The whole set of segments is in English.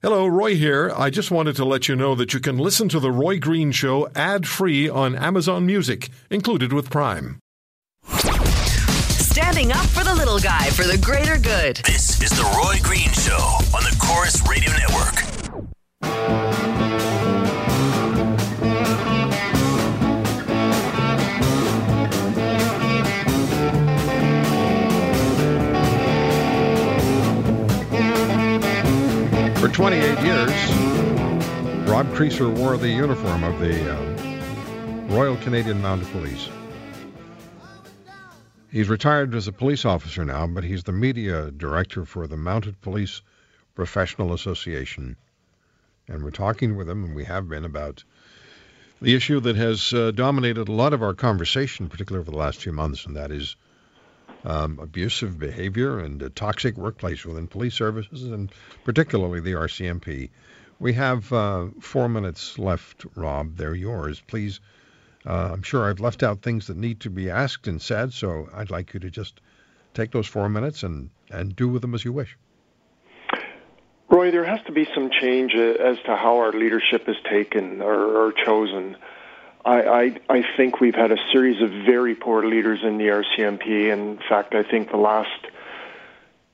Hello, Roy here. I just wanted to let you know that you can listen to The Roy Green Show ad free on Amazon Music, included with Prime. Standing up for the little guy for the greater good. This is The Roy Green Show on the Corus Radio Network. 28 years, Rob Creasser wore the uniform of the uh, Royal Canadian Mounted Police. He's retired as a police officer now, but he's the media director for the Mounted Police Professional Association. And we're talking with him, and we have been, about the issue that has uh, dominated a lot of our conversation, particularly over the last few months, and that is um, abusive behavior and a toxic workplace within police services, and particularly the RCMP. We have uh, four minutes left, Rob. They're yours. Please, uh, I'm sure I've left out things that need to be asked and said, so I'd like you to just take those four minutes and, and do with them as you wish. Roy, there has to be some change uh, as to how our leadership is taken or, or chosen. I, I, I think we've had a series of very poor leaders in the RCMP. In fact, I think the last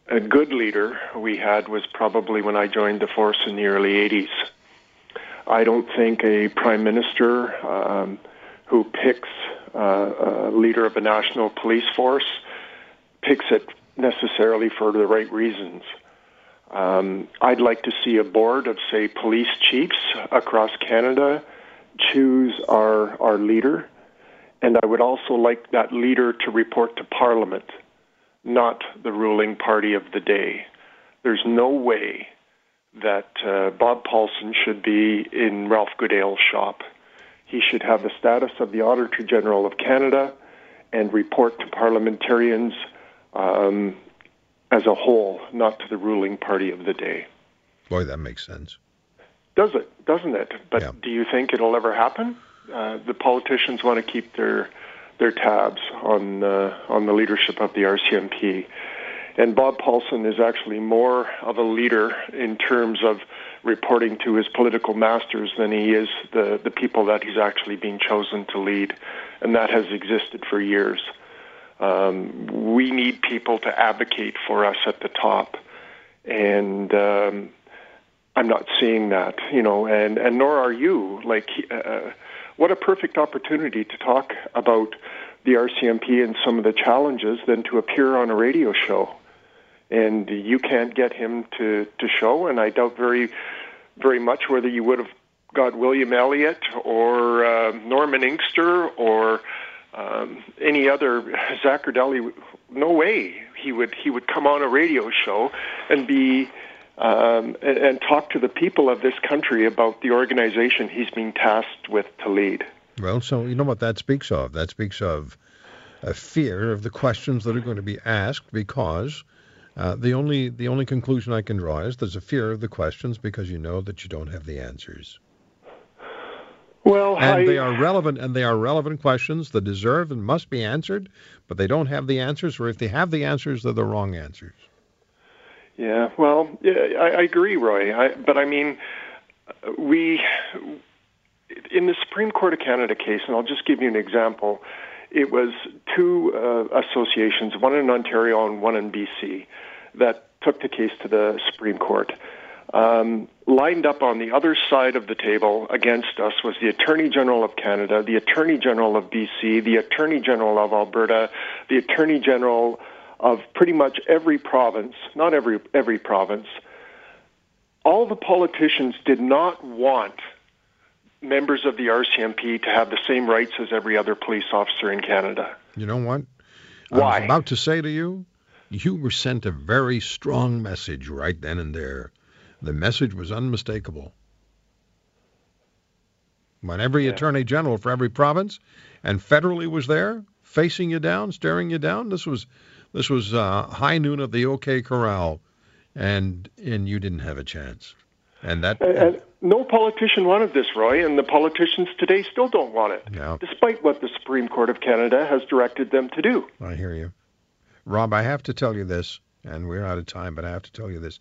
a good leader we had was probably when I joined the force in the early 80s. I don't think a prime minister um, who picks uh, a leader of a national police force picks it necessarily for the right reasons. Um, I'd like to see a board of, say, police chiefs across Canada choose our, our leader, and I would also like that leader to report to Parliament, not the ruling party of the day. There's no way that uh, Bob Paulson should be in Ralph Goodale's shop. He should have the status of the Auditor General of Canada and report to parliamentarians um, as a whole, not to the ruling party of the day. Boy, that makes sense. Does it? Doesn't it? But Yeah. do you think it'll ever happen? Uh, the politicians want to keep their their tabs on uh, on the leadership of the RCMP, and Bob Paulson is actually more of a leader in terms of reporting to his political masters than he is the the people that he's actually being chosen to lead, and that has existed for years. Um, we need people to advocate for us at the top, and um, I'm not seeing that, you know, and and nor are you. Like, uh, what a perfect opportunity to talk about the RCMP and some of the challenges than to appear on a radio show. And you can't get him to to show, and I doubt very, very much whether you would have got William Elliott or uh, Norman Inkster or um, any other Zaccardelli. No way he would he would come on a radio show and be um, and, and talk to the people of this country about the organization he's being tasked with to lead. Well, so you know what that speaks of? That speaks of a fear of the questions that are going to be asked because uh, the only the only conclusion I can draw is there's a fear of the questions because you know that you don't have the answers. Well, And I, they are relevant and they are relevant questions that deserve and must be answered, but they don't have the answers, or if they have the answers, they're the wrong answers. Yeah, well, yeah, I, I agree, Roy. I, but I mean, we in the Supreme Court of Canada case, and I'll just give you an example. It was two uh, associations, one in Ontario and one in BC, that took the case to the Supreme Court. Um, lined up on the other side of the table against us was the Attorney General of Canada, the Attorney General of BC, the Attorney General of Alberta, the Attorney General of pretty much every province, not every every province. All the politicians did not want members of the RCMP to have the same rights as every other police officer in Canada. You know what? I Why? was about to say to you, you were sent a very strong message right then and there. The message was unmistakable. When every Yeah. attorney general for every province and federally was there, facing you down, staring you down, this was this was uh, high noon of the OK Corral, and and you didn't have a chance. And that And, and no politician wanted this, Roy, and the politicians today still don't want it, Yeah. despite what the Supreme Court of Canada has directed them to do. I hear you. Rob, I have to tell you this, and we're out of time, but I have to tell you this.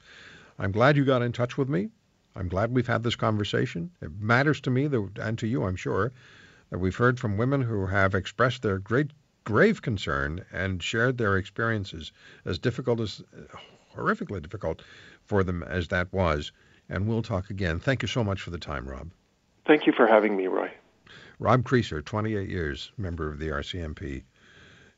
I'm glad you got in touch with me. I'm glad we've had this conversation. It matters to me, that, and to you, I'm sure, that we've heard from women who have expressed their great, grave concern and shared their experiences, as difficult as, horrifically difficult for them as that was. And we'll talk again. Thank you so much for the time, Rob. Thank you for having me, Roy. Rob Creasser, 28 years, member of the RCMP,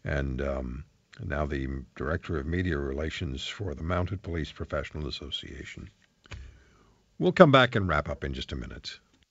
and um, now the Director of Media Relations for the Mounted Police Professional Association. We'll come back and wrap up in just a minute.